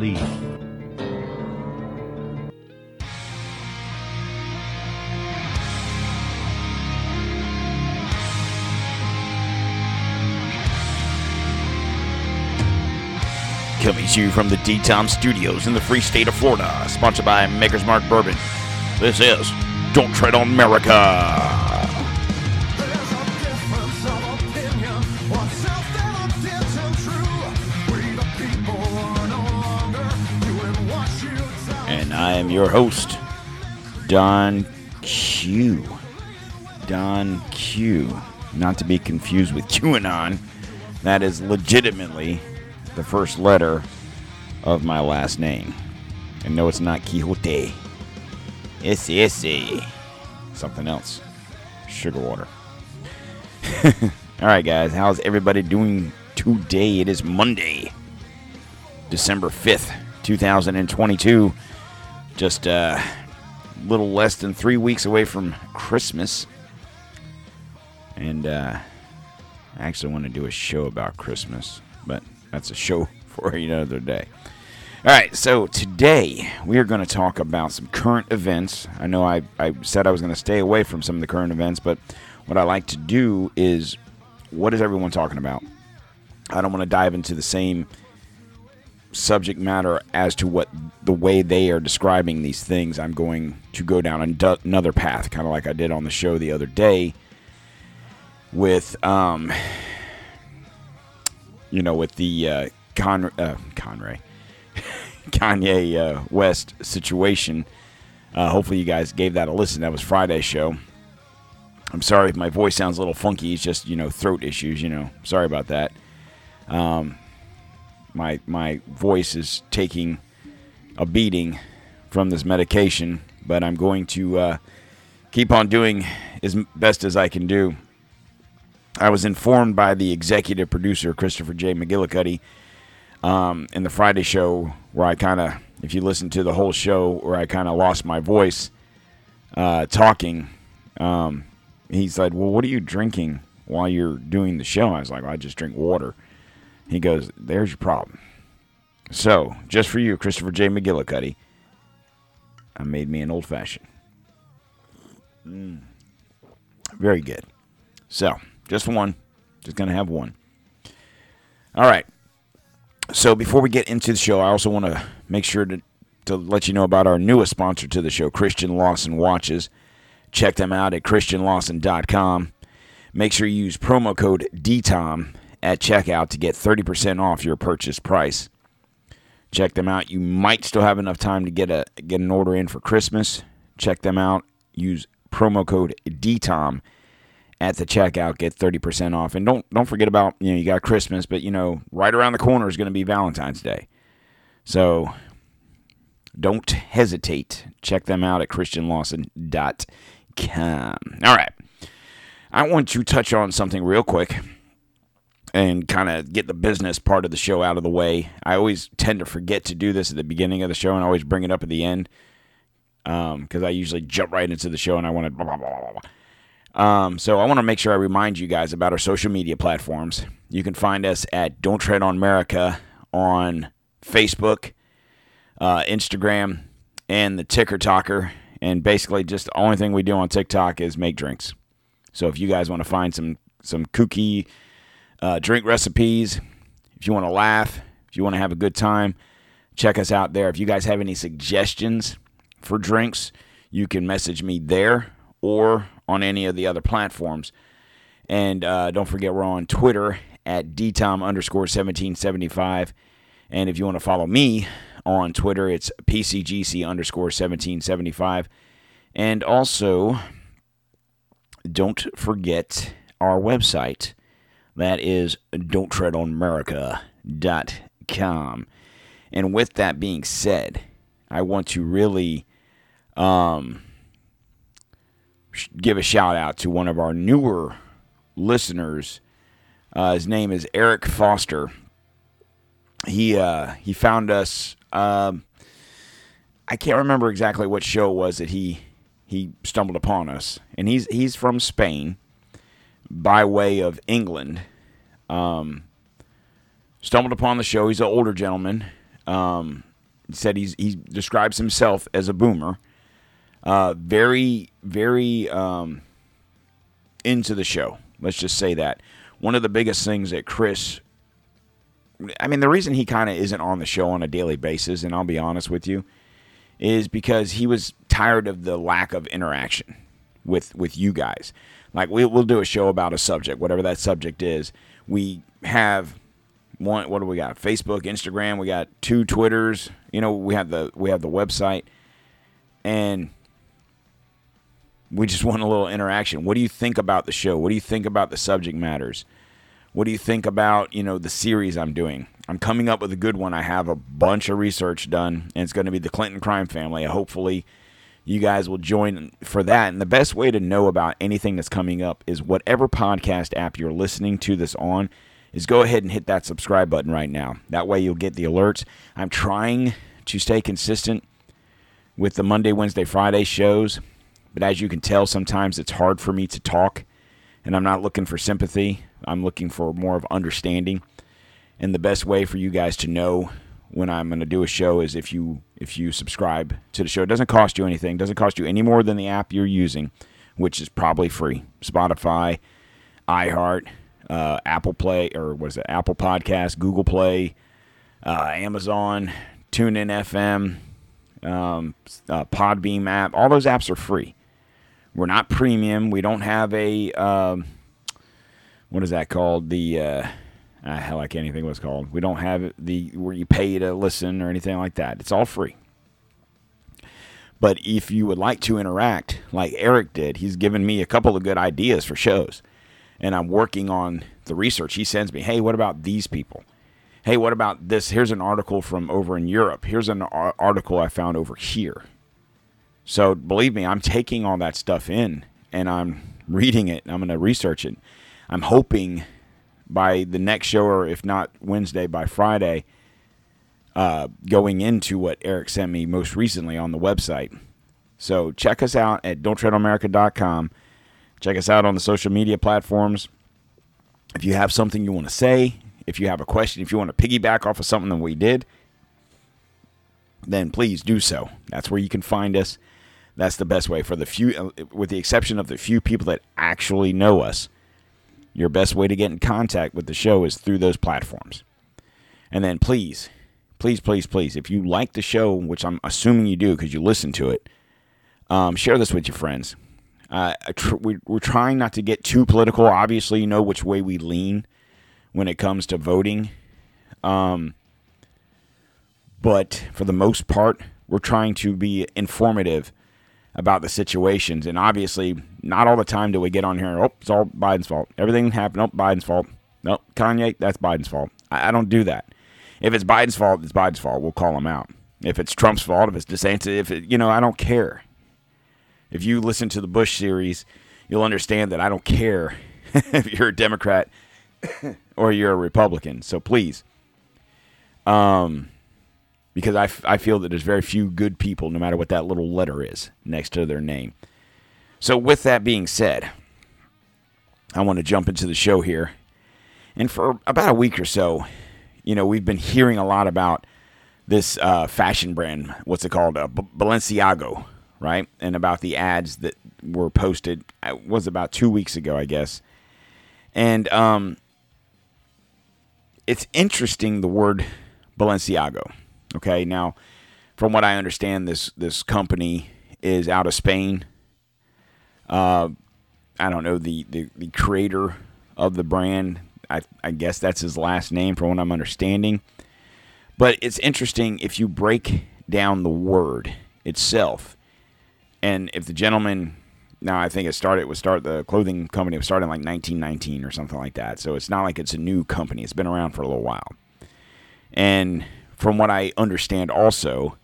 Lee. Coming to you from the D-Tom Studios in the free state of Florida, sponsored by Maker's Mark Bourbon. This is Don't Tread on America. I am your host, Don Q. Don Q. Not to be confused with QAnon. That is legitimately the first letter of my last name. And no, it's not Quixote. It's ese. Something else. Sugar water. All right, guys. How's everybody doing today? It is Monday, December 5th, 2022. Just uh, a little less than three weeks away from Christmas. And uh, I actually want to do a show about Christmas, but that's a show for another day. All right, so today we are going to talk about some current events. I know I, I said I was going to stay away from some of the current events, but what I like to do is what is everyone talking about? I don't want to dive into the same subject matter as to what the way they are describing these things. I'm going to go down another path, kind of like I did on the show the other day with um you know with the uh, Con uh, Conray Kanye uh, West situation. Uh, hopefully you guys gave that a listen. That was Friday's show. I'm sorry if my voice sounds a little funky. It's just you know throat issues. You know, sorry about that. Um, my my voice is taking a beating from this medication, but I'm going to uh, keep on doing as best as I can do. I was informed by the executive producer Christopher J. McGillicuddy um, in the Friday show where I kind of, if you listen to the whole show, where I kind of lost my voice uh, talking. Um, he said, "Well, what are you drinking while you're doing the show?" I was like, well, "I just drink water." He goes, "There's your problem." So, just for you, Christopher J. McGillicuddy, I made me an old fashioned. Mm. Very good. So, just one. Just going to have one. All right. So, before we get into the show, I also want to make sure to, to let you know about our newest sponsor to the show, Christian Lawson Watches. Check them out at christianlawson.com. Make sure you use promo code DTOM at checkout to get 30% off your purchase price. Check them out. You might still have enough time to get a get an order in for Christmas. Check them out. Use promo code DTOM at the checkout. Get 30% off. And don't don't forget about, you know, you got Christmas, but you know, right around the corner is going to be Valentine's Day. So don't hesitate. Check them out at christianlawson.com. All right. I want to touch on something real quick and kind of get the business part of the show out of the way. I always tend to forget to do this at the beginning of the show and always bring it up at the end because I usually jump right into the show and I want to blah, blah, blah, blah, blah. Um, so I want to make sure I remind you guys about our social media platforms. You can find us at Don't Tread on America on Facebook, uh, Instagram, and the Ticker Talker. And basically, just the only thing we do on TikTok is make drinks. So if you guys want to find some some kooky uh, drink recipes, if you want to laugh, if you want to have a good time, check us out there. If you guys have any suggestions for drinks, you can message me there or on any of the other platforms. And uh, don't forget, we're on Twitter at dtom underscore 1775. And if you want to follow me on Twitter, it's pcgc underscore 1775. And also, don't forget our website. That is don't tread on don'ttreadonamerica.com. And with that being said, I want to really um, give a shout out to one of our newer listeners. Uh, his name is Eric Foster. He uh, he found us. Um, I can't remember exactly what show it was that he he stumbled upon us, and he's he's from Spain by way of England. Um, stumbled upon the show. He's an older gentleman. Um, said he's he describes himself as a boomer. Uh, very very um, into the show. Let's just say that one of the biggest things that Chris. I mean, the reason he kind of isn't on the show on a daily basis, and I'll be honest with you, is because he was tired of the lack of interaction with with you guys. Like we, we'll do a show about a subject, whatever that subject is. We have one. What do we got? Facebook, Instagram. We got two Twitters. You know, we have the we have the website, and we just want a little interaction. What do you think about the show? What do you think about the subject matters? What do you think about, you know, the series I'm doing? I'm coming up with a good one. I have a bunch of research done, and it's going to be the Clinton crime family. Hopefully, you guys will join for that. And the best way to know about anything that's coming up is whatever podcast app you're listening to this on, is go ahead and hit that subscribe button right now. That way you'll get the alerts. I'm trying to stay consistent with the Monday, Wednesday, Friday shows, but as you can tell, sometimes it's hard for me to talk, and I'm not looking for sympathy. I'm looking for more of understanding. And the best way for you guys to know when I'm going to do a show is if you if you subscribe to the show. It doesn't cost you anything. It doesn't cost you any more than the app you're using, which is probably free. Spotify, iHeart, uh, Apple Play, or what is it? Apple Podcast, Google Play, uh, Amazon, TuneIn FM, um, uh, Podbean app. All those apps are free. We're not premium. We don't have a um, what is that called? The uh, think what it's called. We don't have the where you pay to listen or anything like that. It's all free. But if you would like to interact, like Eric did, he's given me a couple of good ideas for shows, and I'm working on the research. He sends me, hey, what about these people? Hey, what about this? Here's an article from over in Europe. Here's an ar- article I found over here. So believe me, I'm taking all that stuff in and I'm reading it. I'm going to research it. I'm hoping by the next show, or if not Wednesday, by Friday, uh, going into what Eric sent me most recently on the website. So check us out at don'ttreadonamerica.com. Check us out on the social media platforms. If you have something you want to say, if you have a question, if you want to piggyback off of something that we did, then please do so. That's where you can find us. That's the best way for the few, uh, with the exception of the few people that actually know us. Your best way to get in contact with the show is through those platforms. And then please, please, please, please, if you like the show, which I'm assuming you do because you listen to it, um, share this with your friends. Uh, we, we're trying not to get too political. Obviously, you know which way we lean when it comes to voting. Um, but for the most part, we're trying to be informative about the situations. And obviously, not all the time do we get on here. Oh, it's all Biden's fault. Everything happened. Oh, Biden's fault. No, Kanye, that's Biden's fault. I, I don't do that. If it's Biden's fault, it's Biden's fault. We'll call him out. If it's Trump's fault, if it's DeSantis, if it, you know, I don't care. If you listen to the Bush series, you'll understand that I don't care if you're a Democrat or you're a Republican. So please, um, because I, f- I feel that there's very few good people, no matter what that little letter is next to their name. So, with that being said, I want to jump into the show here. And for about a week or so, you know, we've been hearing a lot about this uh, fashion brand. What's it called? Uh, B- Balenciago, right? And about the ads that were posted. It was about two weeks ago, I guess. And um, it's interesting the word Balenciago. Okay, now from what I understand, this this company is out of Spain. Uh, I don't know the, the, the creator of the brand. I, I guess that's his last name, from what I'm understanding. But it's interesting if you break down the word itself, and if the gentleman now I think it started was start the clothing company was started in like 1919 or something like that. So it's not like it's a new company. It's been around for a little while. And from what I understand, also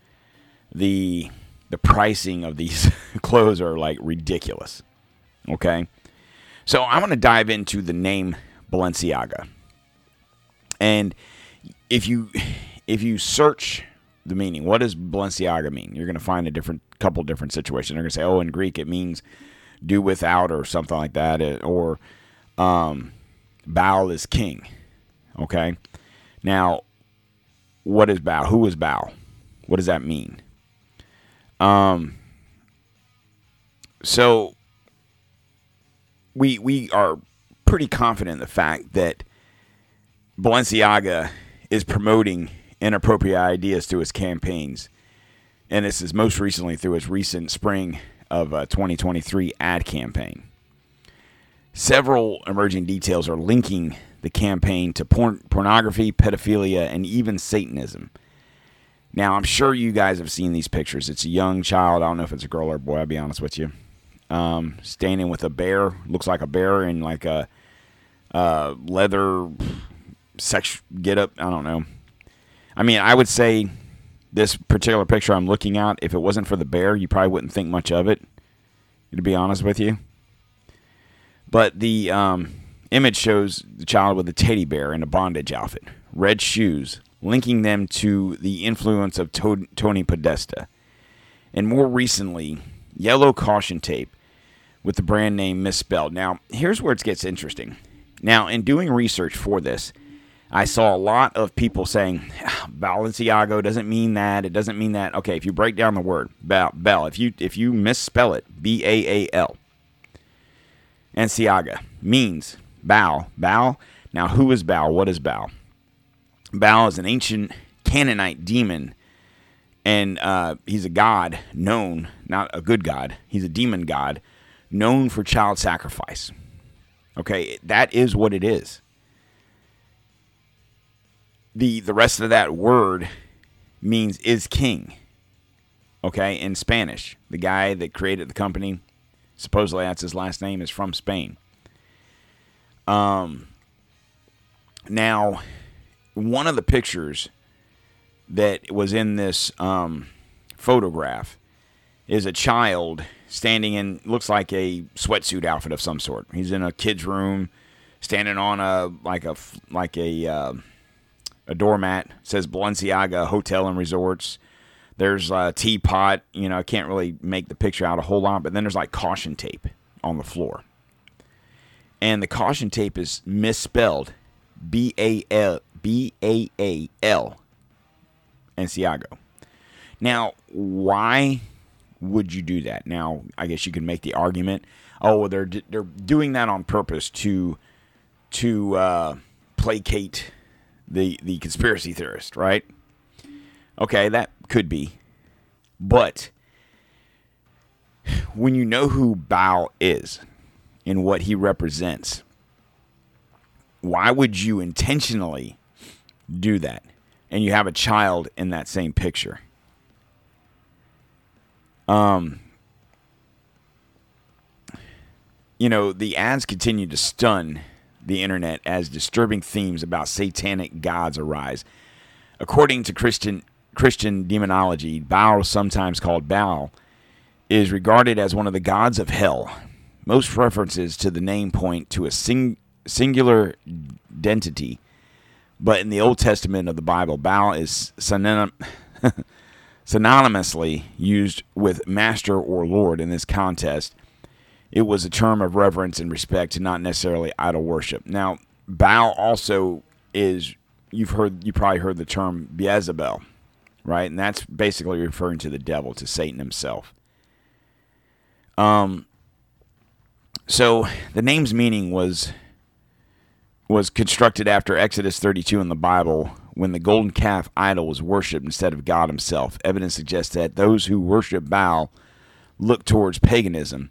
the the pricing of these clothes are like ridiculous. Okay, so I want to dive into the name Balenciaga, and if you if you search the meaning, what does Balenciaga mean? You're going to find a different couple different situations. They're going to say, oh, in Greek it means do without or something like that, eh, or um, Baal is king. Okay, now what is Baal? Who is Baal? What does that mean? Um, so we we are pretty confident in the fact that Balenciaga is promoting inappropriate ideas through his campaigns, and this is most recently through his recent spring of uh, 2023 ad campaign. Several emerging details are linking the campaign to porn- pornography, pedophilia, and even Satanism. Now, I'm sure you guys have seen these pictures. It's a young child. I don't know if it's a girl or a boy, I'll be honest with you. Um, standing with a bear. Looks like a bear in like a uh, leather sex get up. I don't know. I mean, I would say this particular picture I'm looking at, if it wasn't for the bear, you probably wouldn't think much of it, to be honest with you. But the um, image shows the child with a teddy bear in a bondage outfit, red shoes, linking them to the influence of to- Tony Podesta. And more recently, yellow caution tape with the brand name misspelled. Now, here's where it gets interesting. Now, in doing research for this, I saw a lot of people saying "Ah, Balenciago doesn't mean that. It doesn't mean that. Okay, if you break down the word Bell, Bell if you if you misspell it, B A A L, and Siaga means bow, bow. Now, who is Baal? What is Baal? Baal is an ancient Canaanite demon, and uh, he's a god known, not a good god. He's a demon god known for child sacrifice. Okay, that is what it is. The the rest of that word means is king. Okay, in Spanish, the guy that created the company, supposedly that's his last name, is from Spain. Um. Now, one of the pictures that was in this um, photograph is a child standing in looks like a sweatsuit outfit of some sort. He's in a kid's room, standing on a like a like a uh, a doormat. It says Balenciaga Hotel and Resorts. There's a teapot. You know, I can't really make the picture out a whole lot, but then there's like caution tape on the floor, and the caution tape is misspelled, B A L B A A L, and Ciago. Now, why would you do that? Now, I guess you could make the argument, oh, well, they're they're doing that on purpose to to uh, placate the the conspiracy theorist, right? Okay, that could be, but when you know who Bao is and what he represents, why would you intentionally do that? And you have a child in that same picture. Um, you know, the ads continue to stun the internet as disturbing themes about satanic gods arise. According to Christian Christian demonology, Baal, sometimes called Baal, is regarded as one of the gods of hell. Most references to the name point to a sing, singular identity, but in the Old Testament of the Bible, Baal is synonym, synonymously used with master or lord in this contest. It was a term of reverence and respect, not necessarily idol worship. Now, Baal also is you've heard you probably heard the term Beelzebub, right? And that's basically referring to the devil, to Satan himself. Um. So the name's meaning was was constructed after Exodus 32 in the Bible, when the golden calf idol was worshipped instead of God himself. Evidence suggests that those who worship Baal look towards paganism,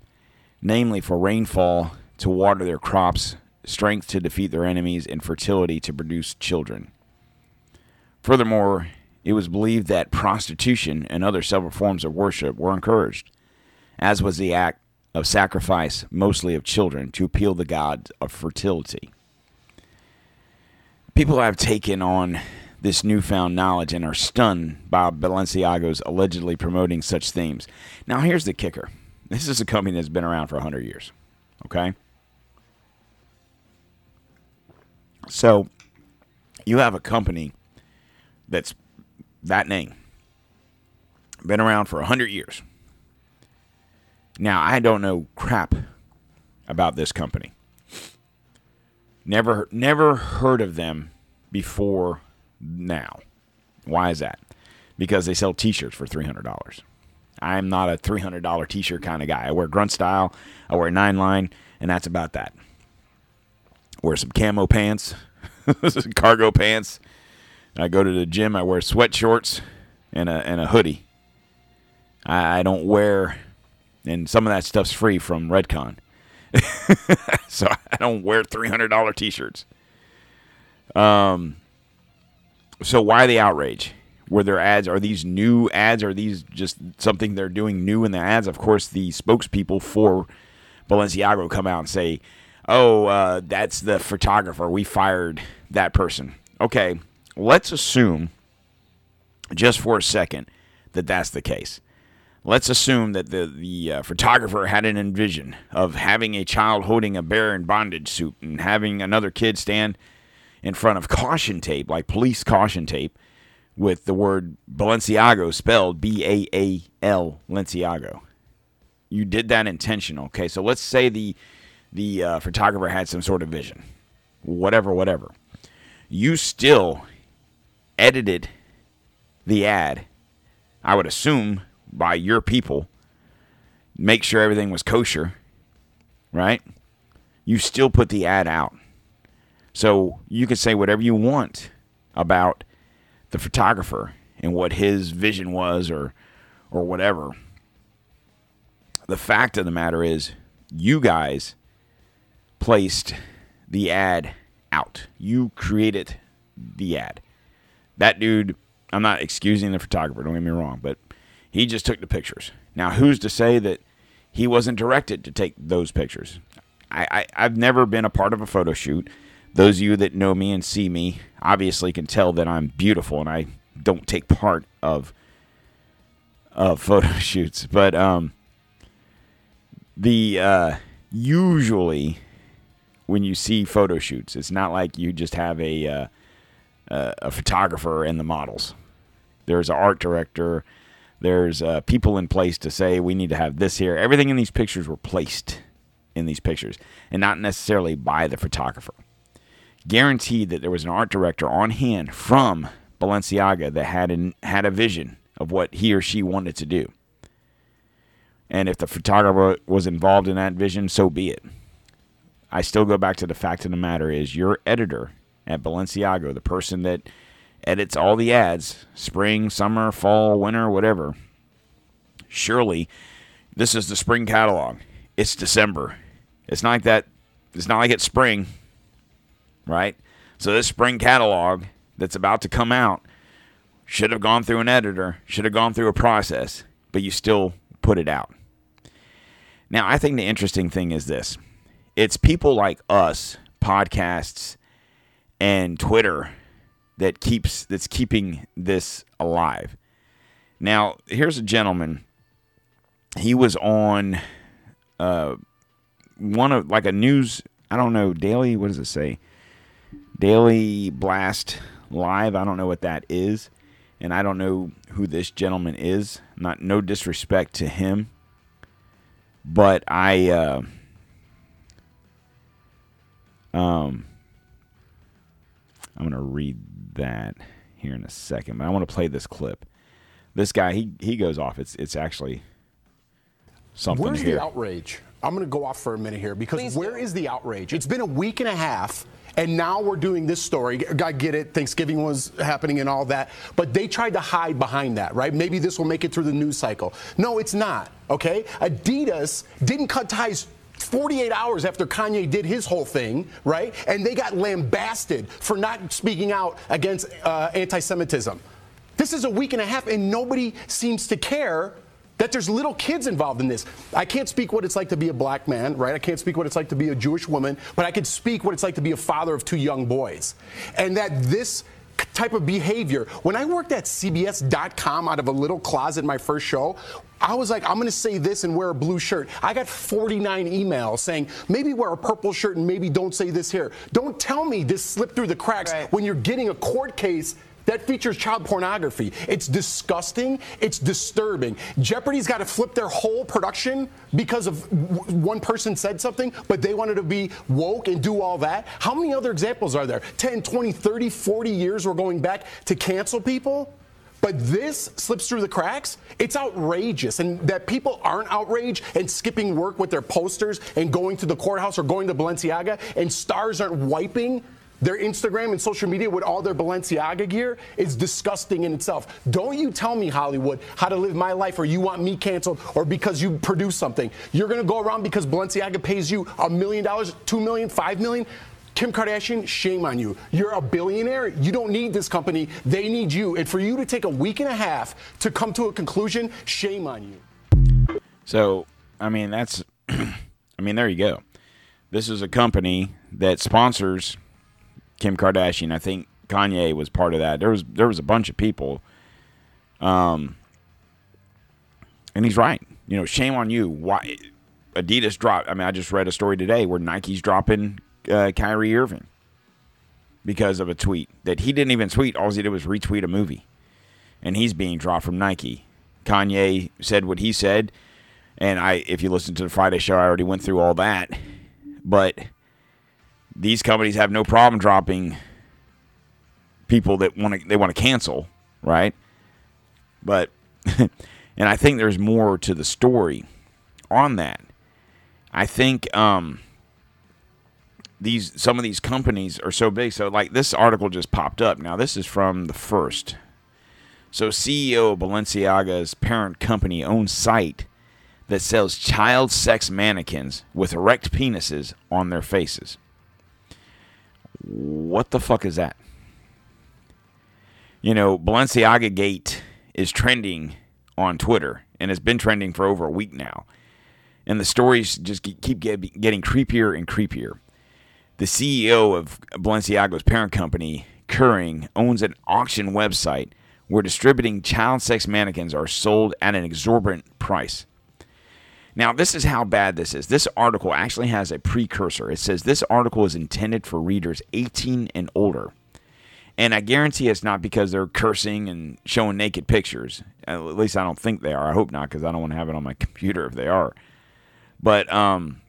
namely for rainfall to water their crops, strength to defeat their enemies, and fertility to produce children. Furthermore, it was believed that prostitution and other several forms of worship were encouraged, as was the act of sacrifice, mostly of children, to appeal the god of fertility. People have taken on this newfound knowledge and are stunned by Balenciago's allegedly promoting such themes. Now, here's the kicker this is a company that's been around for 100 years. Okay? So, you have a company that's that name, been around for 100 years. Now, I don't know crap about this company. Never never heard of them before now. Why is that? Because they sell t-shirts for $300. I'm not a $300 t-shirt kind of guy. I wear grunt style, I wear nine line, and that's about that. Wear some camo pants, cargo pants. I go to the gym, I wear sweat shorts and a and a hoodie. I, I don't wear and some of that stuff's free from Redcon. so I don't wear three hundred dollar t-shirts. Um. So why the outrage? Were there ads? Are these new ads? Are these just something they're doing new in the ads? Of course, the spokespeople for Balenciago come out and say, "Oh, uh, that's the photographer. We fired that person." Okay, let's assume, just for a second, that that's the case let's assume that the the uh, photographer had an envision of having a child holding a bear in bondage suit and having another kid stand in front of caution tape, like police caution tape, with the word Balenciago spelled B A A L Lenciago. You did that intentional. Okay, so let's say the the uh, photographer had some sort of vision, whatever, whatever. You still edited the ad. I would assume by your people, make sure everything was kosher, right? You still put the ad out. So you can say whatever you want about the photographer and what his vision was or or whatever. The fact of the matter is you guys placed the ad out. You created the ad. That dude, I'm not excusing the photographer, don't get me wrong, but he just took the pictures. Now, who's to say that he wasn't directed to take those pictures? I, I, I've never been a part of a photo shoot. Those of you that know me and see me obviously can tell that I'm beautiful and I don't take part of of photo shoots. But um, the uh, usually when you see photo shoots, it's not like you just have a uh, a photographer and the models. There's an art director. There's uh, people in place to say we need to have this here. Everything in these pictures were placed in these pictures, and not necessarily by the photographer. Guaranteed that there was an art director on hand from Balenciaga that had an, had a vision of what he or she wanted to do. And if the photographer was involved in that vision, so be it. I still go back to the fact of the matter is your editor at Balenciaga, the person that edits all the ads, spring, summer, fall, winter, whatever. Surely this is the spring catalog. It's December. It's not like that it's not like it's spring. Right? So this spring catalog that's about to come out should have gone through an editor, should have gone through a process, but you still put it out. Now, I think the interesting thing is this it's people like us, podcasts, and Twitter that keeps that's keeping this alive. Now, here's a gentleman. He was on uh, one of like a news. I don't know daily. What does it say? Daily Blast Live. I don't know what that is, and I don't know who this gentleman is. Not no disrespect to him, but I. Uh, um, I'm gonna read that here in a second, but I want to play this clip. This guy, he he goes off. It's it's actually something Where's here. the outrage? I'm going to go off for a minute here because Please where do. is the outrage? It's been a week and a half, And now we're doing this story. I get it. Thanksgiving was happening and all that. But they tried to hide behind that, right? Maybe this will make it through the news cycle. No, it's not. Okay? Adidas didn't cut ties 48 hours after Kanye did his whole thing, right? And they got lambasted for not speaking out against uh, anti Semitism. This is a week and a half, and nobody seems to care that there's little kids involved in this. I can't speak what it's like to be a black man, right? I can't speak what it's like to be a Jewish woman, but I could speak what it's like to be a father of two young boys. And that this type of behavior. When I worked at CBS.com out of a little closet my first show, I was like, I'm going to say this and wear a blue shirt. I got 49 emails saying, maybe wear a purple shirt and maybe don't say this here. Don't tell me this slipped through the cracks Right. when you're getting a court case that features child pornography. It's disgusting. It's disturbing. Jeopardy's got to flip their whole production because of w- one person said something, but they wanted to be woke and do all that. How many other examples are there? 10, 20, 30, 40 years we're going back to cancel people? But this slips through the cracks. It's outrageous. And that people aren't outraged and skipping work with their posters and going to the courthouse or going to Balenciaga and stars aren't wiping their Instagram and social media with all their Balenciaga gear is disgusting in itself. Don't you tell me, Hollywood, how to live my life or you want me canceled or because you produce something. You're going to go around because Balenciaga pays you a million dollars, two million, five million. Kim Kardashian, shame on you. You're a billionaire. You don't need this company. They need you. And for you to take a week and a half to come to a conclusion, shame on you. So, I mean, that's, I mean, there you go. This is a company that sponsors Kim Kardashian. I think Kanye was part of that. There was there was a bunch of people. Um, and he's right. You know, shame on you. Why Adidas dropped? I mean, I just read a story today where Nike's dropping uh, Kyrie Irving because of a tweet that he didn't even tweet. All he did was retweet a movie, and he's being dropped from Nike. Kanye said what he said, and I, if you listen to the Friday show, I already went through all that. But these companies have no problem dropping people that want to they want to cancel, right? But and I think there's more to the story on that. I think um these some of these companies are so big. So like this article just popped up. Now this is from the first. So CEO of Balenciaga's parent company owns site that sells child sex mannequins with erect penises on their faces. What the fuck is that? You know, Balenciaga Gate is trending on Twitter and it's been trending for over a week now. And the stories just keep getting creepier and creepier. The CEO of Balenciaga's parent company, Kering, owns an auction website where distributing child sex mannequins are sold at an exorbitant price. Now, this is how bad this is. This article actually has a precursor. It says this article is intended for readers 18 and older. And I guarantee it's not because they're cursing and showing naked pictures. At least I don't think they are. I hope not because I don't want to have it on my computer if they are. But um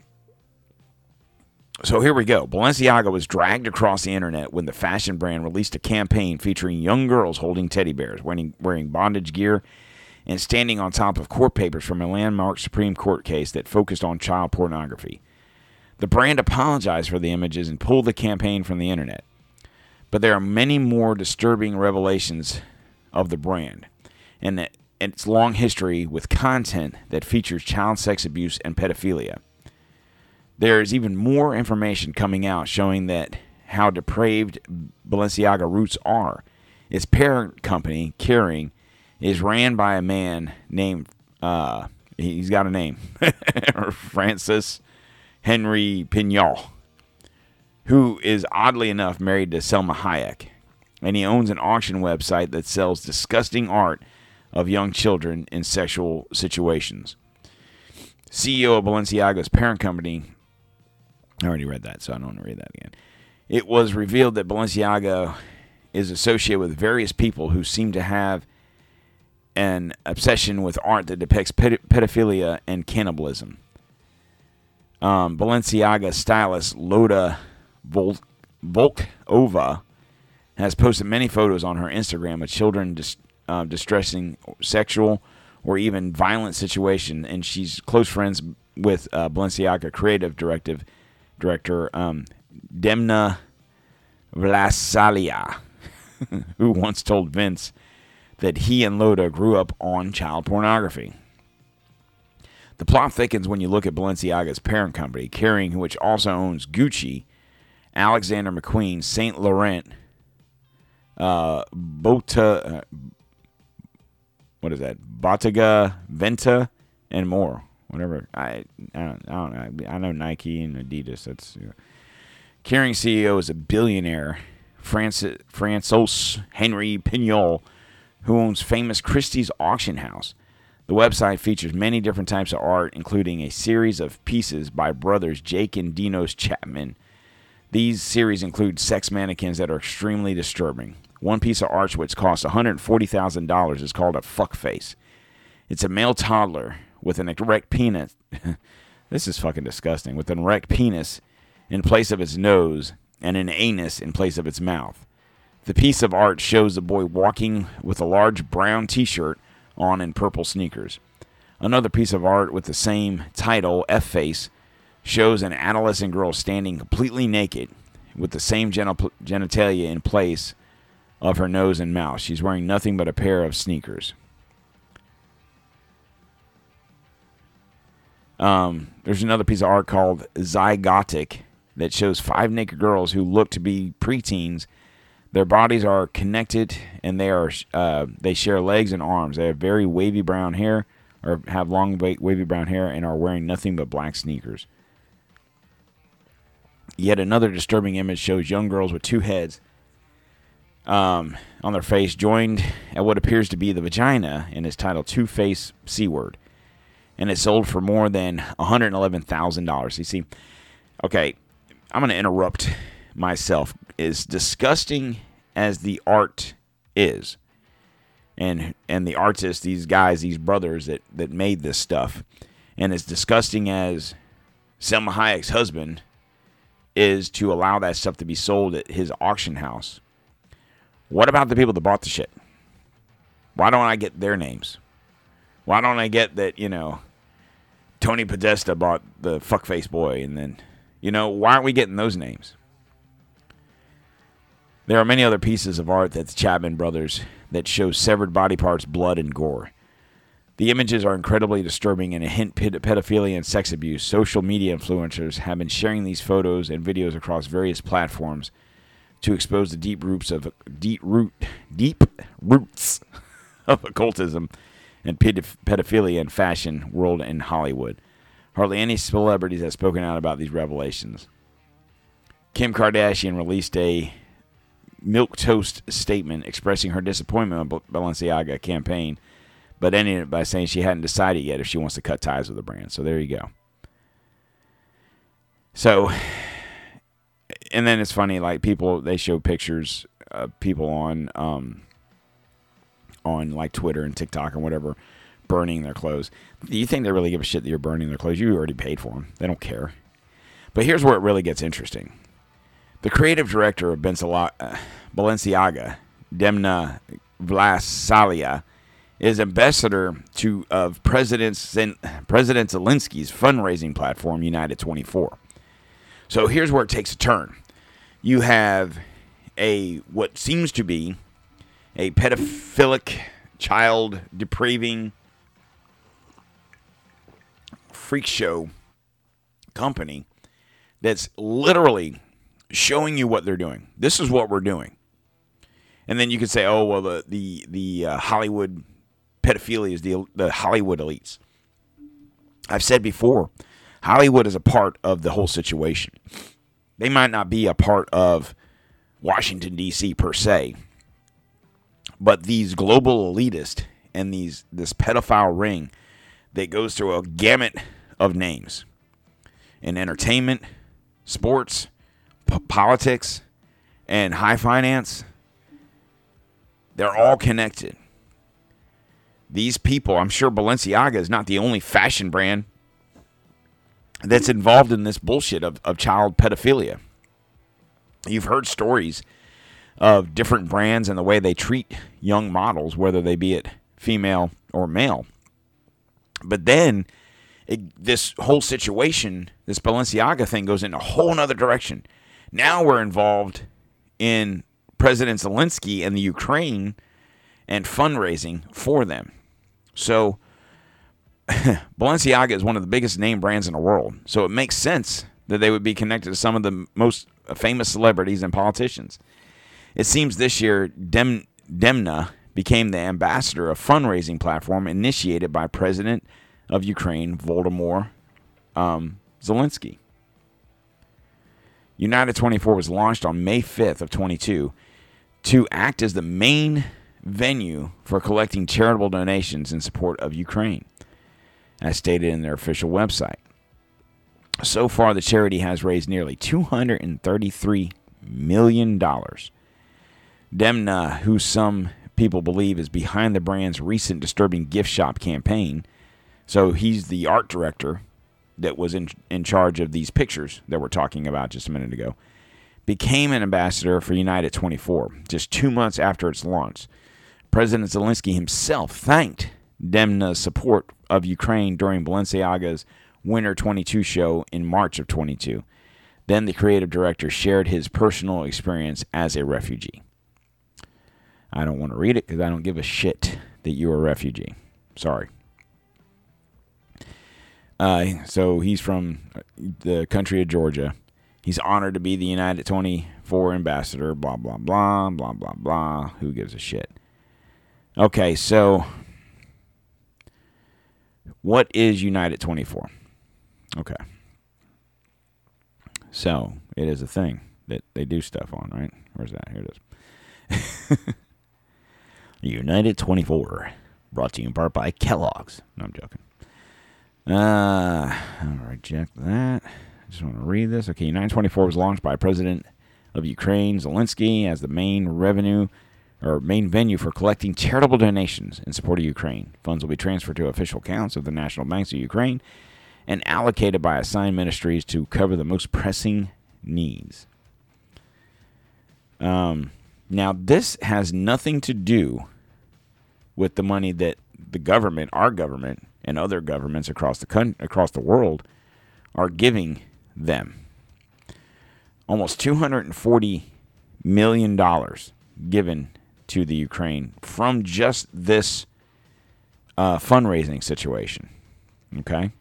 so here we go. Balenciaga was dragged across the internet when the fashion brand released a campaign featuring young girls holding teddy bears, wearing, wearing bondage gear, and standing on top of court papers from a landmark Supreme Court case that focused on child pornography. The brand apologized for the images and pulled the campaign from the internet. But there are many more disturbing revelations of the brand and its long history with content that features child sex abuse and pedophilia. There is even more information coming out showing that how depraved Balenciaga roots are. Its parent company, Kering, is ran by a man named uh, he's got a name, Francis Henry Pignol, who is oddly enough married to Selma Hayek, and he owns an auction website that sells disgusting art of young children in sexual situations. CEO of Balenciaga's parent company I already read that, so I don't want to read that again. It was revealed that Balenciaga is associated with various people who seem to have an obsession with art that depicts ped- pedophilia and cannibalism. Um, Balenciaga stylist Lotta Vol- Volkova has posted many photos on her Instagram of children dis- uh, distressing sexual or even violent situation, and she's close friends with uh, Balenciaga creative directive director um, Demna Vlasalia, who once told Vince that he and Lotta grew up on child pornography. The plot thickens when you look at Balenciaga's parent company, Kering, which also owns Gucci, Alexander McQueen, Saint Laurent, uh, Bota, uh, what is that? Bottega, Venta, and more. Whatever. I I don't, I don't know. I know Nike and Adidas. That's you know. CEO is a billionaire, Francis Francois Henry Pignol, who owns famous Christie's auction house. The website features many different types of art, including a series of pieces by brothers Jake and Dinos Chapman. These series include sex mannequins that are extremely disturbing. One piece of art which costs $140,000 is called a fuckface. It's a male toddler with an erect penis. this is fucking disgusting. With an erect penis in place of its nose and an anus in place of its mouth. The piece of art shows a boy walking with a large brown t shirt on and purple sneakers. Another piece of art with the same title, F Face, shows an adolescent girl standing completely naked with the same genital- genitalia in place of her nose and mouth. She's wearing nothing but a pair of sneakers. Um, there's another piece of art called Zygotic that shows five naked girls who look to be preteens. Their bodies are connected and they are uh, they share legs and arms. They have very wavy brown hair or have long wavy brown hair and are wearing nothing but black sneakers. Yet another disturbing image shows young girls with two heads um, on their face, joined at what appears to be the vagina, and is titled Two Face C Word. And it sold for more than $111,000. You see, okay, I'm going to interrupt myself. As disgusting as the art is, and and the artists, these guys, these brothers that, that made this stuff, and as disgusting as Selma Hayek's husband is to allow that stuff to be sold at his auction house. What about the people that bought the shit? Why don't I get their names? Why don't I get that, you know, Tony Podesta bought the fuckface boy and then, you know, why aren't we getting those names? There are many other pieces of art that the Chapman brothers that show severed body parts, blood, and gore. The images are incredibly disturbing and a hint ped- pedophilia and sex abuse. Social media influencers have been sharing these photos and videos across various platforms to expose the deep roots of deep root deep roots of occultism and pedoph- pedophilia in fashion world and Hollywood. Hardly any celebrities have spoken out about these revelations. Kim Kardashian released a milk toast statement expressing her disappointment with Balenciaga campaign, but ending it by saying she hadn't decided yet if she wants to cut ties with the brand. So there you go. So, and then it's funny, like people they show pictures of people on um on like Twitter and TikTok and whatever burning their clothes. Do you think they really give a shit that you're burning their clothes? You already paid for them. They don't care. But here's where it really gets interesting. The creative director of Balenciaga, Demna Vlasalia, is ambassador to of President President Zelensky's fundraising platform United 24. So here's where it takes a turn. You have a what seems to be a pedophilic, child depraving freak show company that's literally showing you what they're doing. This is what we're doing. And then you could say, "Oh, well, the the the uh, Hollywood pedophilia is the the Hollywood elites." I've said before, Hollywood is a part of the whole situation. They might not be a part of Washington D.C. per se, but these global elitists and these this pedophile ring that goes through a gamut of names in entertainment, sports, p- politics, and high finance. They're all connected. These people, I'm sure Balenciaga is not the only fashion brand that's involved in this bullshit of, of child pedophilia. You've heard stories of different brands and the way they treat young models, whether they be it female or male. But then it, this whole situation, this Balenciaga thing goes in a whole nother direction. Now we're involved in President Zelensky and the Ukraine and fundraising for them. So Balenciaga is one of the biggest name brands in the world. So it makes sense that they would be connected to some of the most famous celebrities and politicians. It seems this year Dem- Demna became the ambassador of fundraising platform initiated by President of Ukraine Volodymyr um, Zelensky. United 24 was launched on May 5th of 22 to act as the main venue for collecting charitable donations in support of Ukraine, as stated in their official website. So far, the charity has raised nearly $233 million. Demna, who some people believe is behind the brand's recent disturbing gift shop campaign, so he's the art director that was in, in charge of these pictures that we're talking about just a minute ago, became an ambassador for United 24 just two months after its launch. President Zelensky himself thanked Demna's support of Ukraine during Balenciaga's Winter 22 show in March of 22. Then the creative director shared his personal experience as a refugee. I don't want to read it because I don't give a shit that you're a refugee. Sorry. Uh, so he's from the country of Georgia. He's honored to be the United 24 ambassador, blah, blah, blah, blah, blah, blah. Who gives a shit? Okay, so what is United 24? Okay. So it is a thing that they do stuff on, right? Where's that? Here it is. United 24, brought to you in part by Kellogg's. No, I'm joking. Uh, I'll reject that. I just want to read this. Okay, 924 was launched by President of Ukraine, Zelensky, as the main revenue or main venue for collecting charitable donations in support of Ukraine. Funds will be transferred to official accounts of the national banks of Ukraine and allocated by assigned ministries to cover the most pressing needs. Um, now, this has nothing to do with the money that the government, our government, and other governments across the across the world are giving them. Almost 240 million dollars given to the Ukraine from just this uh, fundraising situation. Okay.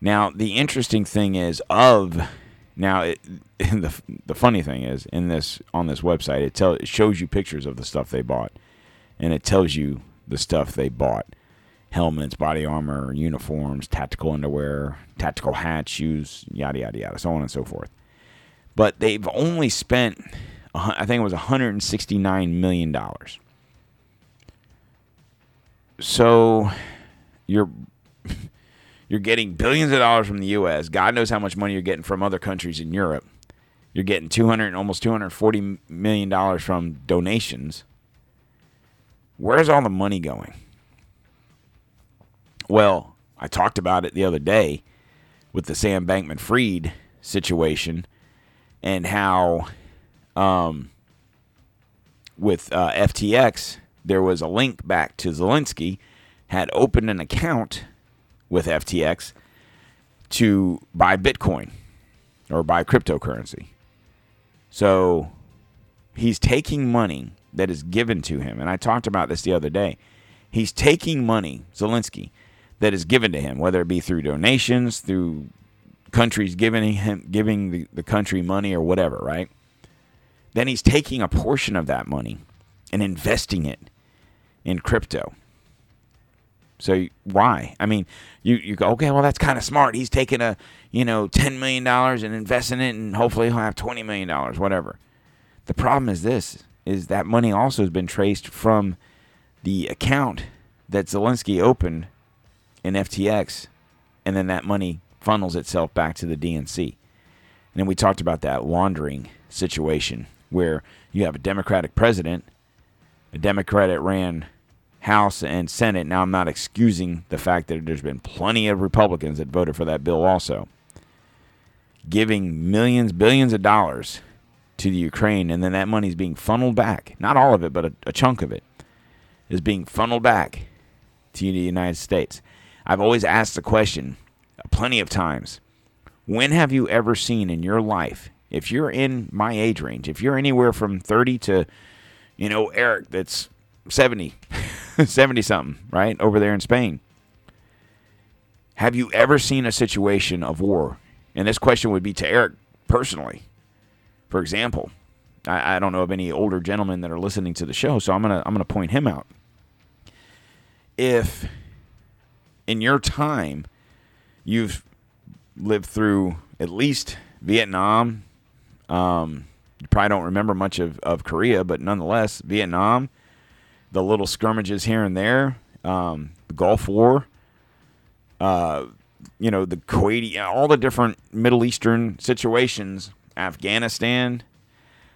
Now the interesting thing is of now it, the the funny thing is in this on this website it tell it shows you pictures of the stuff they bought, and it tells you the stuff they bought helmets, body armor, uniforms, tactical underwear, tactical hats, shoes, yada, yada, yada, so on and so forth. But they've only spent, I think it was $169 million. So you're. You're getting billions of dollars from the U.S. God knows how much money you're getting from other countries in Europe. You're getting 200, almost 240 million dollars from donations. Where's all the money going? Well, I talked about it the other day with the Sam Bankman Fried situation and how um, with uh, FTX, there was a link back to Zelensky, had opened an account with FTX to buy Bitcoin or buy cryptocurrency. So he's taking money that is given to him. And I talked about this the other day. He's taking money, Zelensky, that is given to him, whether it be through donations, through countries giving him giving the, the country money or whatever, right? Then he's taking a portion of that money and investing it in crypto. So why? I mean, you, you go, okay, well, that's kind of smart. He's taking a, you know, $10 million and investing it, and hopefully he'll have $20 million, whatever. The problem is this, is that money also has been traced from the account that Zelensky opened in FTX, and then that money funnels itself back to the DNC. And then we talked about that laundering situation where you have a Democratic president, a Democratic ran House and Senate. Now, I'm not excusing the fact that there's been plenty of Republicans that voted for that bill also, giving millions, billions of dollars to the Ukraine, and then that money is being funneled back. Not all of it, but a, a chunk of it is being funneled back to the United States. I've always asked the question plenty of times when have you ever seen in your life if you're in my age range, if you're anywhere from 30 to, you know, Eric that's 70, 70 something, right? Over there in Spain. Have you ever seen a situation of war? And this question would be to Eric personally. For example, I, I don't know of any older gentlemen that are listening to the show, so I'm gonna I'm gonna point him out. If in your time you've lived through at least Vietnam, um, you probably don't remember much of, of Korea, but nonetheless, Vietnam, the little skirmishes here and there, um, the Gulf War, uh, you know, the Kuwaiti, all the different Middle Eastern situations, Afghanistan,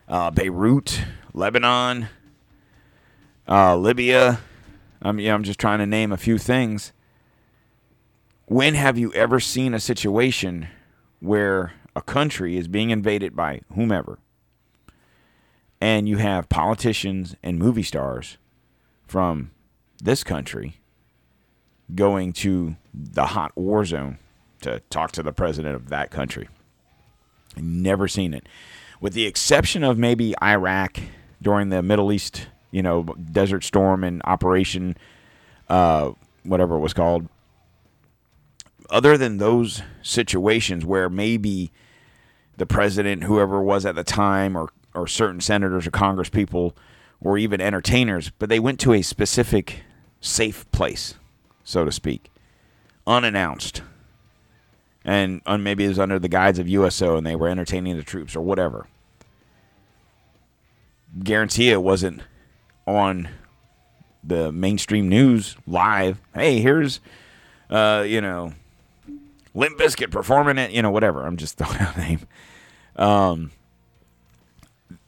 uh, Beirut, Lebanon, uh, Libya. I'm, yeah, I'm just trying to name a few things. When have you ever seen a situation where a country is being invaded by whomever, and you have politicians and movie stars from this country going to the hot war zone to talk to the president of that country? Never seen it. With the exception of maybe Iraq during the Middle East, you know, Desert Storm and Operation, uh, whatever it was called. Other than those situations where maybe the president, whoever was at the time, or, or certain senators or congress people, or even entertainers, but they went to a specific safe place, so to speak, unannounced and, maybe it was under the guise of USO and they were entertaining the troops or whatever. Guarantee it wasn't on the mainstream news live. Hey, here's, uh, you know, Limp Bizkit performing it, you know, whatever. I'm just throwing out a name. Um,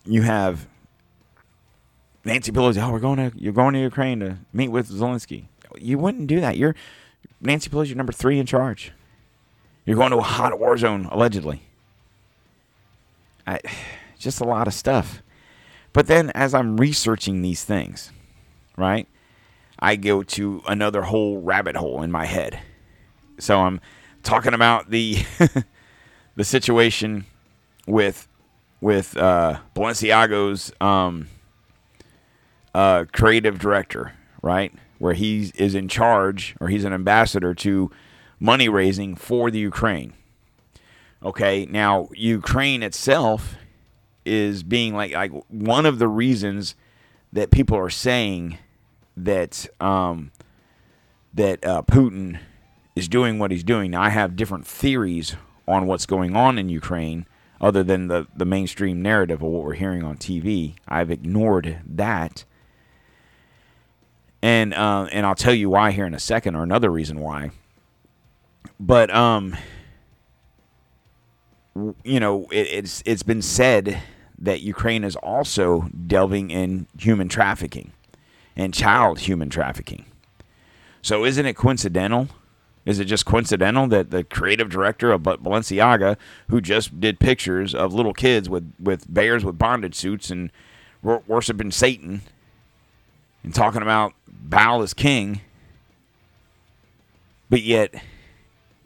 you have Nancy Pelosi. Oh, we're going to you're going to Ukraine to meet with Zelensky. You wouldn't do that. You're Nancy Pelosi. You're number three in charge. You're going to a hot war zone, allegedly. I, just a lot of stuff. But then as I'm researching these things, right, I go to another whole rabbit hole in my head. So I'm talking about the the situation with with uh, um, uh, creative director, right, where he is in charge or he's an ambassador to money raising for the Ukraine. Okay, now Ukraine itself is being like like one of the reasons that people are saying that um, that uh, Putin is doing what he's doing. Now I have different theories on what's going on in Ukraine, other than the the mainstream narrative of what we're hearing on TV. I've ignored that, and uh, and I'll tell you why here in a second, or another reason why but um you know it, it's it's been said that Ukraine is also delving in human trafficking and child human trafficking. So isn't it coincidental? Is it just coincidental that the creative director of Ba- Balenciaga, who just did pictures of little kids with, with bears with bondage suits and wor- worshiping Satan and talking about Baal as king, but yet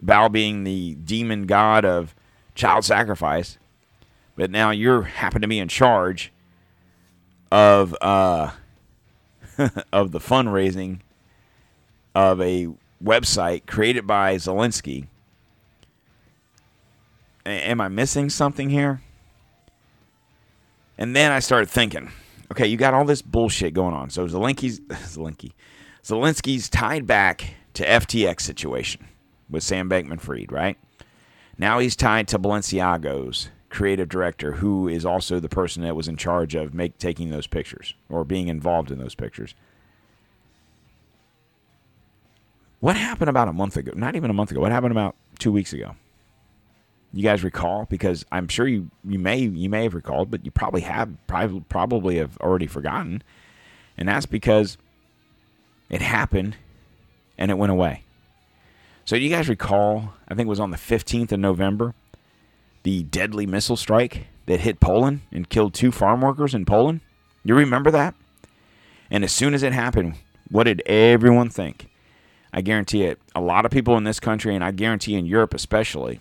Baal being the demon god of child sacrifice, but now you're happen to be in charge of uh of the fundraising of a website created by Zelensky. A- am I missing something here? And then I started thinking, okay, you got all this bullshit going on. So Zelensky's Zelensky, Zelensky's tied back to FTX situation with Sam Bankman-Fried, right? Now he's tied to Balenciaga's creative director, who is also the person that was in charge of make taking those pictures or being involved in those pictures. What happened about a month ago? Not even a month ago. What happened about two weeks ago? You guys recall? Because I'm sure you, you may you may have recalled, but you probably have probably probably have already forgotten, and that's because it happened and it went away. So you guys recall? I think it was on the 15th of November, the deadly missile strike that hit Poland and killed two farm workers in Poland. You remember that? And as soon as it happened, what did everyone think? I guarantee it. A lot of people in this country, and I guarantee in Europe especially,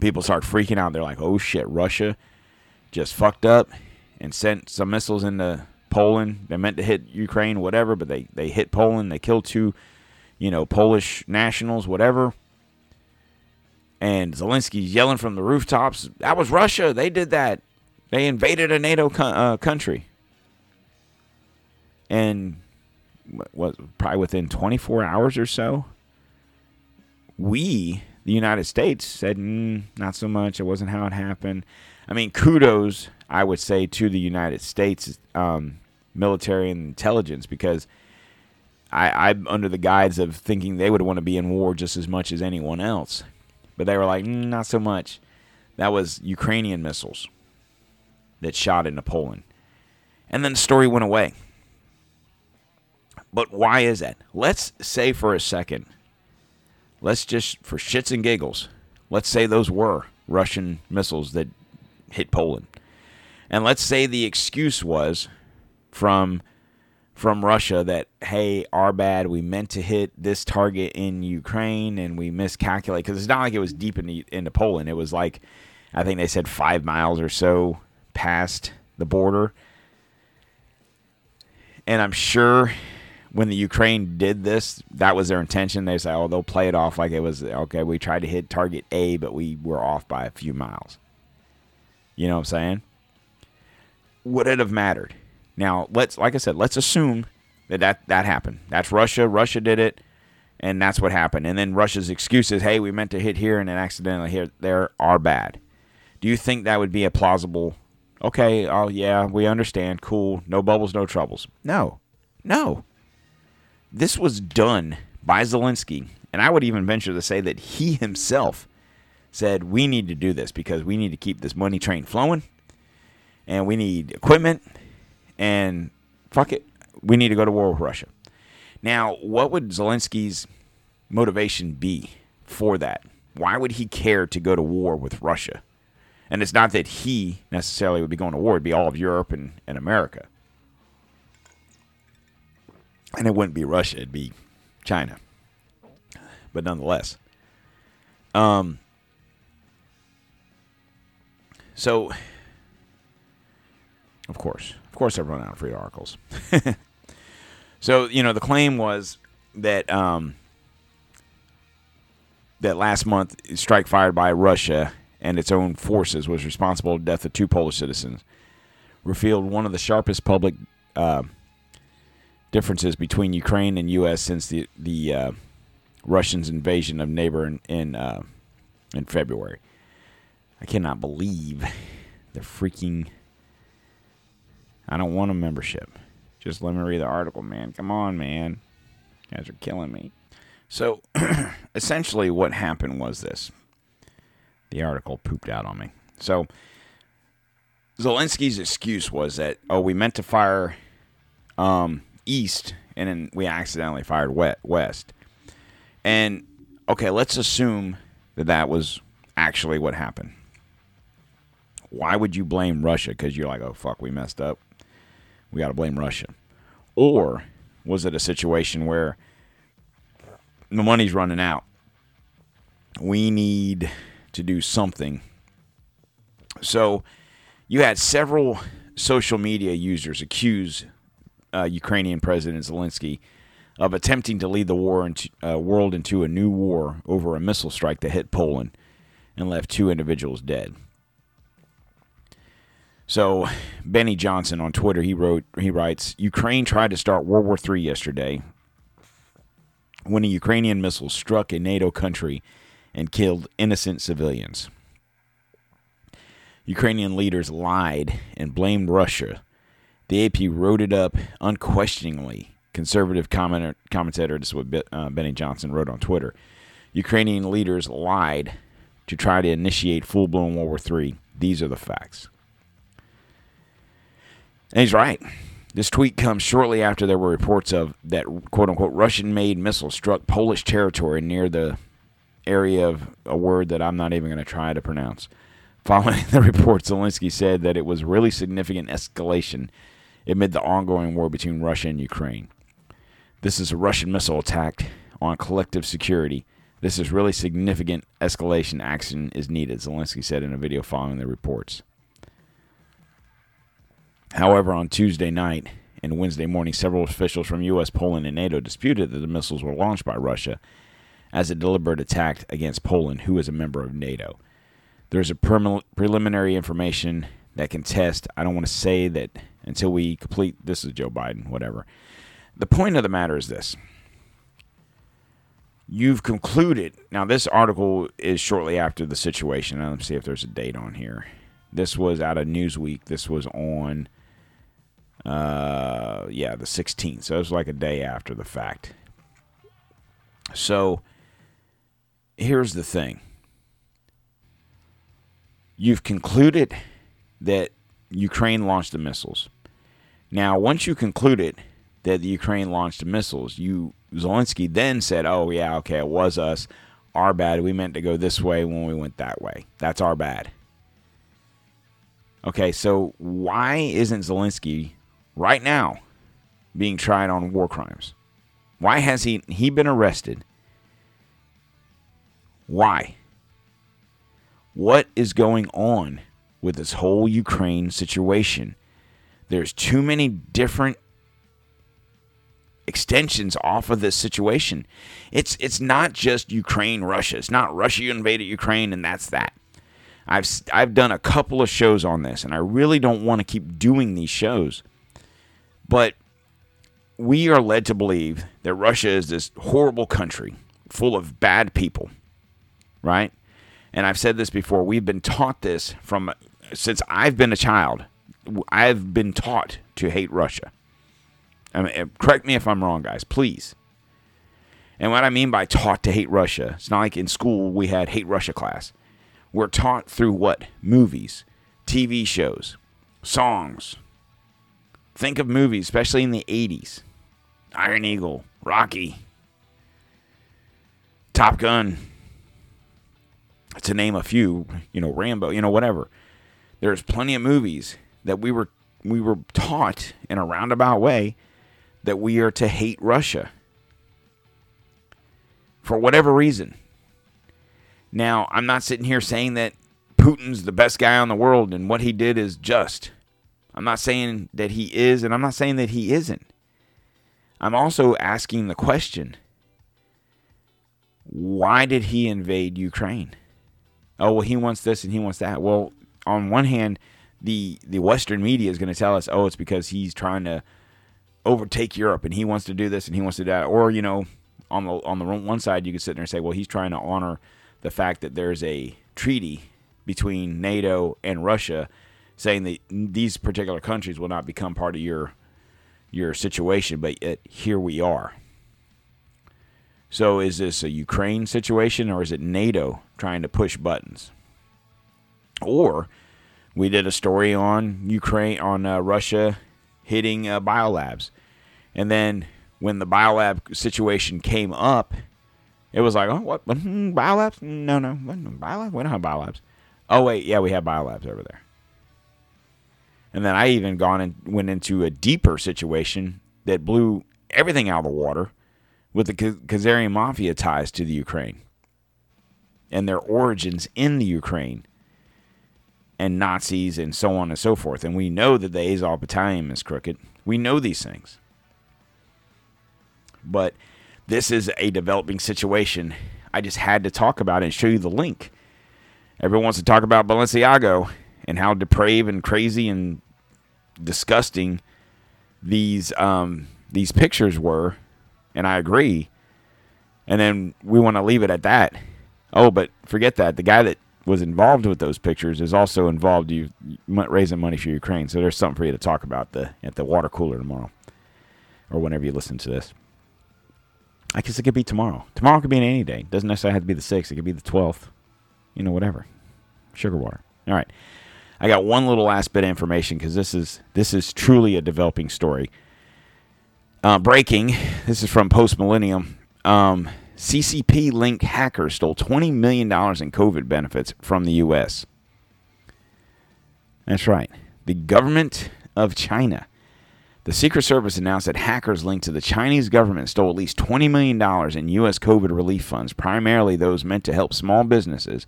people start freaking out. They're like, "Oh shit, Russia just fucked up and sent some missiles into Poland. They meant to hit Ukraine, whatever, but they they hit Poland. They killed two, you know, Polish nationals, whatever." And Zelensky's yelling from the rooftops, "That was Russia. They did that. They invaded a NATO co- uh, country." And what probably within 24 hours or so, we, the United States, said, mm, not so much. It wasn't how it happened. I mean, kudos, I would say, to the United States um, military and intelligence because I, I'm under the guise of thinking they would want to be in war just as much as anyone else. But they were like, mm, not so much. That was Ukrainian missiles that shot into Poland. And then the story went away. But why is that? Let's say for a second, let's just, for shits and giggles, let's say those were Russian missiles that hit Poland. And let's say the excuse was from from Russia that hey, our bad, we meant to hit this target in Ukraine and we miscalculated because it's not like it was deep in the, into Poland. It was like I think they said five miles or so past the border. And I'm sure when the Ukraine did this, that was their intention. They say, "Oh, they'll play it off like it was okay. We tried to hit target A, but we were off by a few miles." You know what I'm saying? Would it have mattered? Now, let's like I said, let's assume that that, that happened. That's Russia. Russia did it, and that's what happened. And then Russia's excuse is, "Hey, we meant to hit here and then accidentally hit there." Are bad. Do you think that would be a plausible? Okay, oh yeah, we understand. Cool. No bubbles, no troubles. No, no. This was done by Zelensky, and I would even venture to say that he himself said we need to do this because we need to keep this money train flowing, and we need equipment, and fuck it, we need to go to war with Russia. Now, what would Zelensky's motivation be for that? Why would he care to go to war with Russia? And it's not that he necessarily would be going to war, it'd be all of Europe and, and America. And it wouldn't be Russia, it'd be China. But nonetheless. Um so of course. Of course I've run out of free articles. so, you know, the claim was that um that last month strike fired by Russia and its own forces was responsible for the death of two Polish citizens. Revealed one of the sharpest public uh, differences between Ukraine and U.S. since the the uh, Russians' invasion of neighbor in in, uh, in February. I cannot believe the freaking. I don't want a membership. Just let me read the article, man. Come on, man. You guys are killing me. So, essentially, what happened was this. The article pooped out on me. So, Zelensky's excuse was that, oh, we meant to fire um, east and then we accidentally fired west. And, okay, let's assume that that was actually what happened. Why would you blame Russia? Because you're like, oh, fuck, we messed up. We got to blame Russia. Or was it a situation where the money's running out? We need to do something. So you had several social media users accuse uh, Ukrainian President Zelensky of attempting to lead the war into, uh, world into a new war over a missile strike that hit Poland and left two individuals dead. So Benny Johnson on Twitter he wrote he writes Ukraine tried to start World War III yesterday when a Ukrainian missile struck a NATO country and killed innocent civilians. Ukrainian leaders lied and blamed Russia. The AP wrote it up unquestioningly. Conservative commenter, commentator, this is what uh, Benny Johnson wrote on Twitter. Ukrainian leaders lied to try to initiate full blown World War III. These are the facts. And he's right. This tweet comes shortly after there were reports of that quote unquote Russian made missile struck Polish territory near the area of a word that I'm not even going to try to pronounce. Following the report, Zelensky said that it was really significant escalation amid the ongoing war between Russia and Ukraine. This is a Russian missile attack on collective security. This is really significant escalation action is needed, Zelensky said in a video following the reports. However, on Tuesday night and Wednesday morning, several officials from U.S., Poland, and NATO disputed that the missiles were launched by Russia as a deliberate attack against Poland, who is a member of NATO. There's a preliminary information that can test. I don't want to say that until we complete. This is Joe Biden, whatever. The point of the matter is this. You've concluded. Now, this article is shortly after the situation. Now, let's see if there's a date on here. This was out of Newsweek. This was on, uh, yeah, the 16th. So it was like a day after the fact. So here's the thing you've concluded that Ukraine launched the missiles. Now, once you concluded that the Ukraine launched the missiles, you Zelensky then said, "Oh yeah, okay, it was us. Our bad. We meant to go this way when we went that way. That's our bad." Okay, so why isn't Zelensky right now being tried on war crimes? Why has he he been arrested? Why? What is going on with this whole Ukraine situation? There's too many different extensions off of this situation. It's it's not just Ukraine Russia. It's not Russia invaded Ukraine and that's that. I've I've done a couple of shows on this and I really don't want to keep doing these shows. But we are led to believe that Russia is this horrible country full of bad people. Right? And I've said this before, we've been taught this from since I've been a child. I've been taught to hate Russia. I mean, eh, correct me if I'm wrong, guys, please. And what I mean by taught to hate Russia, it's not like in school we had hate Russia class. We're taught through what? Movies, TV shows, songs. Think of movies, especially in the 80s Iron Eagle, Rocky, Top Gun, to name a few, you know, Rambo, you know, whatever. There's plenty of movies that we were we were taught in a roundabout way that we are to hate Russia for whatever reason. Now, I'm not sitting here saying that Putin's the best guy in the world and what he did is just. I'm not saying that he is, and I'm not saying that he isn't. I'm also asking the question why did he invade Ukraine? Oh, well, he wants this and he wants that. Well, on one hand, the, the Western media is going to tell us, oh, it's because he's trying to overtake Europe and he wants to do this and he wants to do that. Or, you know, on the on the one side, you could sit there and say, well, he's trying to honor the fact that there's a treaty between NATO and Russia saying that these particular countries will not become part of your your situation, but yet here we are. So is this a Ukraine situation or is it NATO trying to push buttons? Or we did a story on Ukraine on uh, Russia hitting uh, biolabs, and then when the biolab situation came up, it was like, oh, what hmm, biolabs? No, no, biolabs. We don't have biolabs. Oh wait, yeah, we have biolabs over there. And then I even gone and went into a deeper situation that blew everything out of the water with the Khazarian mafia ties to the Ukraine and their origins in the Ukraine and Nazis and so on and so forth. And we know that the Azov Battalion is crooked. We know these things. But this is a developing situation. I just had to talk about it and show you the link. Everyone wants to talk about Balenciaga and how depraved and crazy and disgusting these um, these pictures were, and I agree. And then we want to leave it at that. Oh, but forget that. The guy that was involved with those pictures is also involved you raising money for Ukraine. So there's something for you to talk about the at the water cooler tomorrow, or whenever you listen to this. I guess it could be tomorrow. Tomorrow could be any day. It doesn't necessarily have to be the sixth. It could be the twelfth. You know, whatever. Sugar water. All right. I got one little last bit of information because this is this is truly a developing story. Uh, breaking. This is from Post Millennium. Um, CCP linked hackers stole $20 million in COVID benefits from the U.S. That's right. The government of China The Secret Service announced that hackers linked to the Chinese government stole at least $20 million in U.S. COVID relief funds, primarily those meant to help small businesses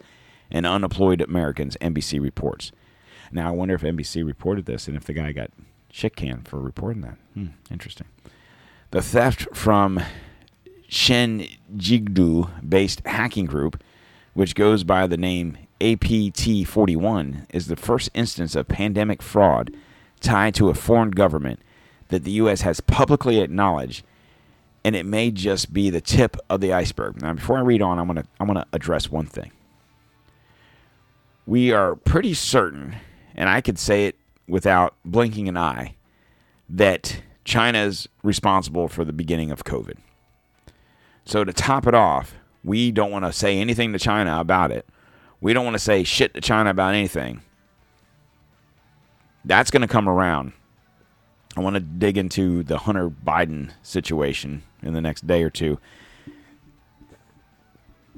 and unemployed Americans, NBC reports. Now, I wonder if NBC reported this and if the guy got shit canned for reporting that. Hmm, interesting. The theft from Chengdu based hacking group, which goes by the name APT 41, is the first instance of pandemic fraud tied to a foreign government that the U.S. has publicly acknowledged, and it may just be the tip of the iceberg. Now, before I read on, I'm gonna I'm gonna address one thing. We are pretty certain, and I could say it without blinking an eye, that China is responsible for the beginning of COVID. So to top it off, we don't want to say anything to China about it. We don't want to say shit to China about anything. That's going to come around. I want to dig into the Hunter Biden situation in the next day or two.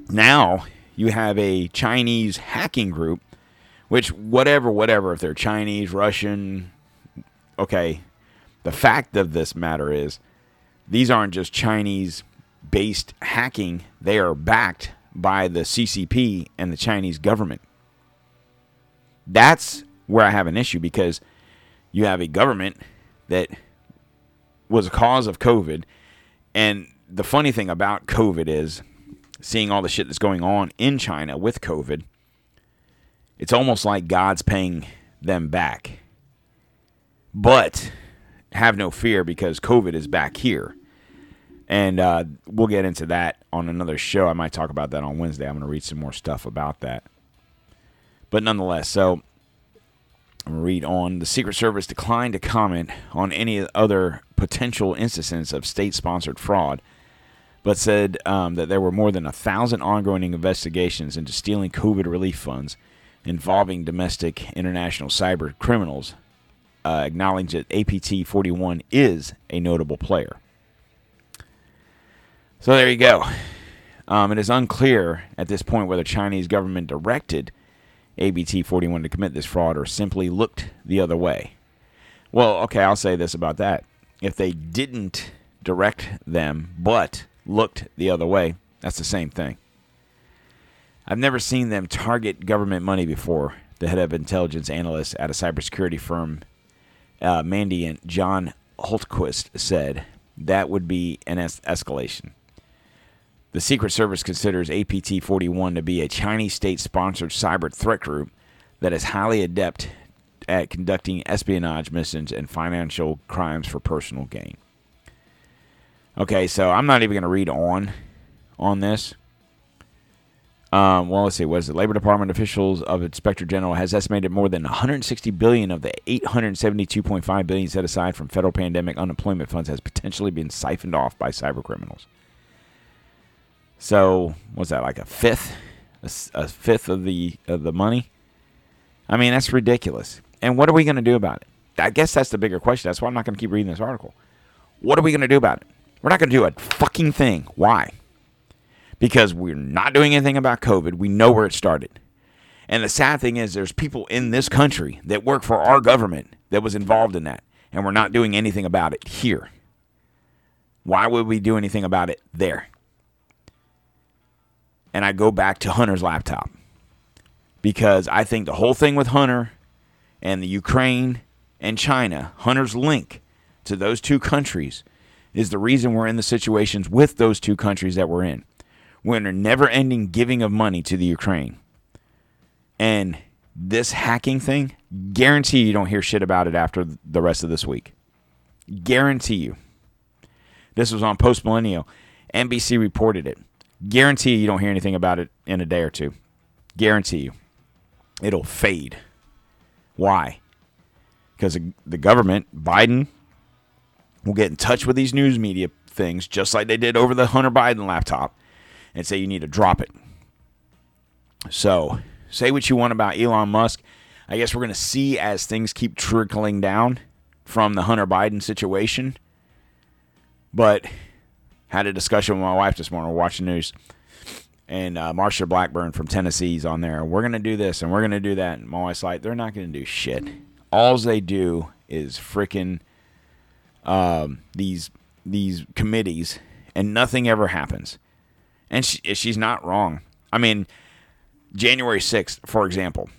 Now you have a Chinese hacking group, which, whatever, whatever, if they're Chinese, Russian, okay. The fact of this matter is these aren't just Chinese based hacking, they are backed by the CCP and the Chinese government. That's where I have an issue because you have a government that was a cause of COVID. And the funny thing about COVID is seeing all the shit that's going on in China with COVID, it's almost like God's paying them back. But have no fear because COVID is back here. And uh, we'll get into that on another show. I might talk about that on Wednesday. I'm going to read some more stuff about that. But nonetheless, so I'm going to read on. The Secret Service declined to comment on any other potential instances of state sponsored fraud, but said um, that there were more than a thousand ongoing investigations into stealing COVID relief funds involving domestic international cyber criminals, uh, acknowledging that APT 41 is a notable player. So there you go. Um, it is unclear at this point whether Chinese government directed APT 41 to commit this fraud or simply looked the other way. Well, okay, I'll say this about that. If they didn't direct them but looked the other way, that's the same thing. I've never seen them target government money before, the head of intelligence analyst at a cybersecurity firm, uh, Mandiant John Hultquist, said. That would be an es- escalation. The Secret Service considers APT 41 to be a Chinese state sponsored cyber threat group that is highly adept at conducting espionage missions and financial crimes for personal gain. Okay, so I'm not even going to read on on this. Um, well, let's see. What is it? Labor Department officials of Inspector General has estimated more than 160 billion of the 872.5 billion set aside from federal pandemic unemployment funds has potentially been siphoned off by cyber criminals. So, what's that like a fifth, a, a fifth of the of the money? I mean, that's ridiculous. And what are we going to do about it? I guess that's the bigger question. That's why I'm not going to keep reading this article. What are we going to do about it? We're not going to do a fucking thing. Why? Because we're not doing anything about COVID. We know where it started. And the sad thing is, there's people in this country that work for our government that was involved in that, and we're not doing anything about it here. Why would we do anything about it there? And I go back to Hunter's laptop because I think the whole thing with Hunter and the Ukraine and China, Hunter's link to those two countries is the reason we're in the situations with those two countries that we're in. We're in a never ending giving of money to the Ukraine. And this hacking thing, guarantee you don't hear shit about it after the rest of this week. Guarantee you. This was on Post Millennial. NBC reported it. Guarantee you don't hear anything about it in a day or two. Guarantee you. It'll fade. Why? Because the government, Biden, will get in touch with these news media things just like they did over the Hunter Biden laptop and say you need to drop it. So, say what you want about Elon Musk. I guess we're going to see as things keep trickling down from the Hunter Biden situation. But had a discussion with my wife this morning. Watching news, and uh, Marsha Blackburn from Tennessee's on there. We're gonna do this and we're gonna do that. And my wife's like, they're not gonna do shit. All they do is freaking um, these these committees, and nothing ever happens. And she, she's not wrong. I mean, January 6th, for example,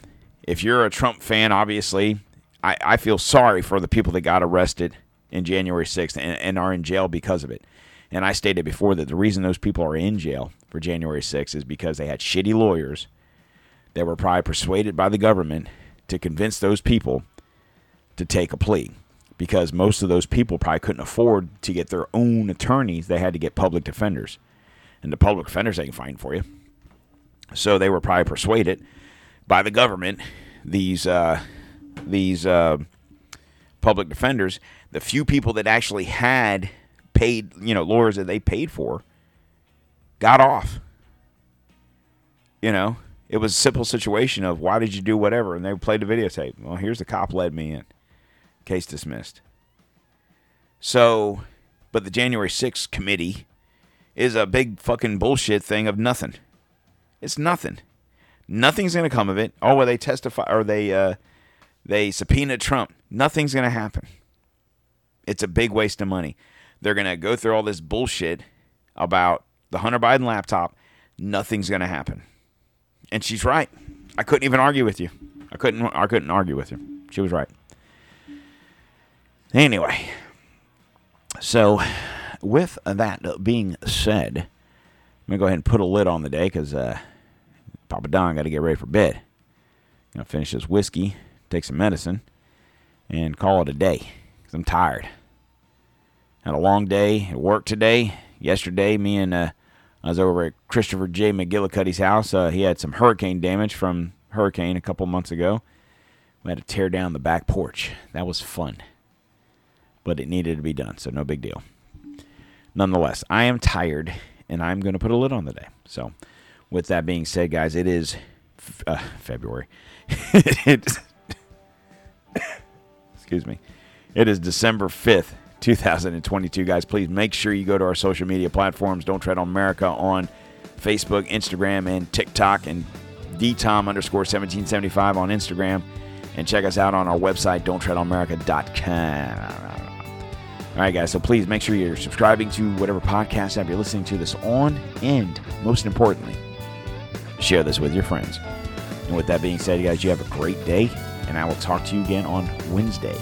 if you're a Trump fan, obviously, I, I feel sorry for the people that got arrested in January 6th and, and are in jail because of it. And I stated before that the reason those people are in jail for January 6th is because they had shitty lawyers that were probably persuaded by the government to convince those people to take a plea because most of those people probably couldn't afford to get their own attorneys. They had to get public defenders. And the public defenders they can find for you. So they were probably persuaded by the government, these uh, these uh, public defenders, the few people that actually had paid, you know, lawyers that they paid for, got off. You know, it was a simple situation of why did you do whatever, and they played the videotape. Well, here's the cop led me in. Case dismissed. So, but the January 6th committee is a big fucking bullshit thing of nothing. It's nothing. Nothing's gonna come of it. Oh, well, they testify or they uh, they subpoena Trump. Nothing's gonna happen. It's a big waste of money. They're gonna go through all this bullshit about the Hunter Biden laptop. Nothing's gonna happen. And she's right. I couldn't even argue with you. I couldn't. I couldn't argue with her. She was right. Anyway, so with that being said, I'm gonna go ahead and put a lid on the day because uh, Papa Don got to get ready for bed. Gonna finish this whiskey, take some medicine, and call it a day because I'm tired. Had a long day at work today. Yesterday, me and uh, I was over at Christopher J. McGillicuddy's house. Uh, he had some hurricane damage from hurricane a couple months ago. We had to tear down the back porch. That was fun, but it needed to be done, so no big deal. Nonetheless, I am tired, and I'm going to put a lid on the day. So, with that being said, guys, it is f- uh, February. Excuse me. It is December 5th, 2022, guys. Please make sure you go to our social media platforms. Don't Tread on America on Facebook, Instagram, and TikTok, and dtom underscore 1775 on Instagram. And check us out on our website, don'ttreadonamerica.com. All right, guys. So please make sure you're subscribing to whatever podcast app you're listening to this on, and most importantly, share this with your friends. And with that being said, guys, you have a great day, and I will talk to you again on Wednesday.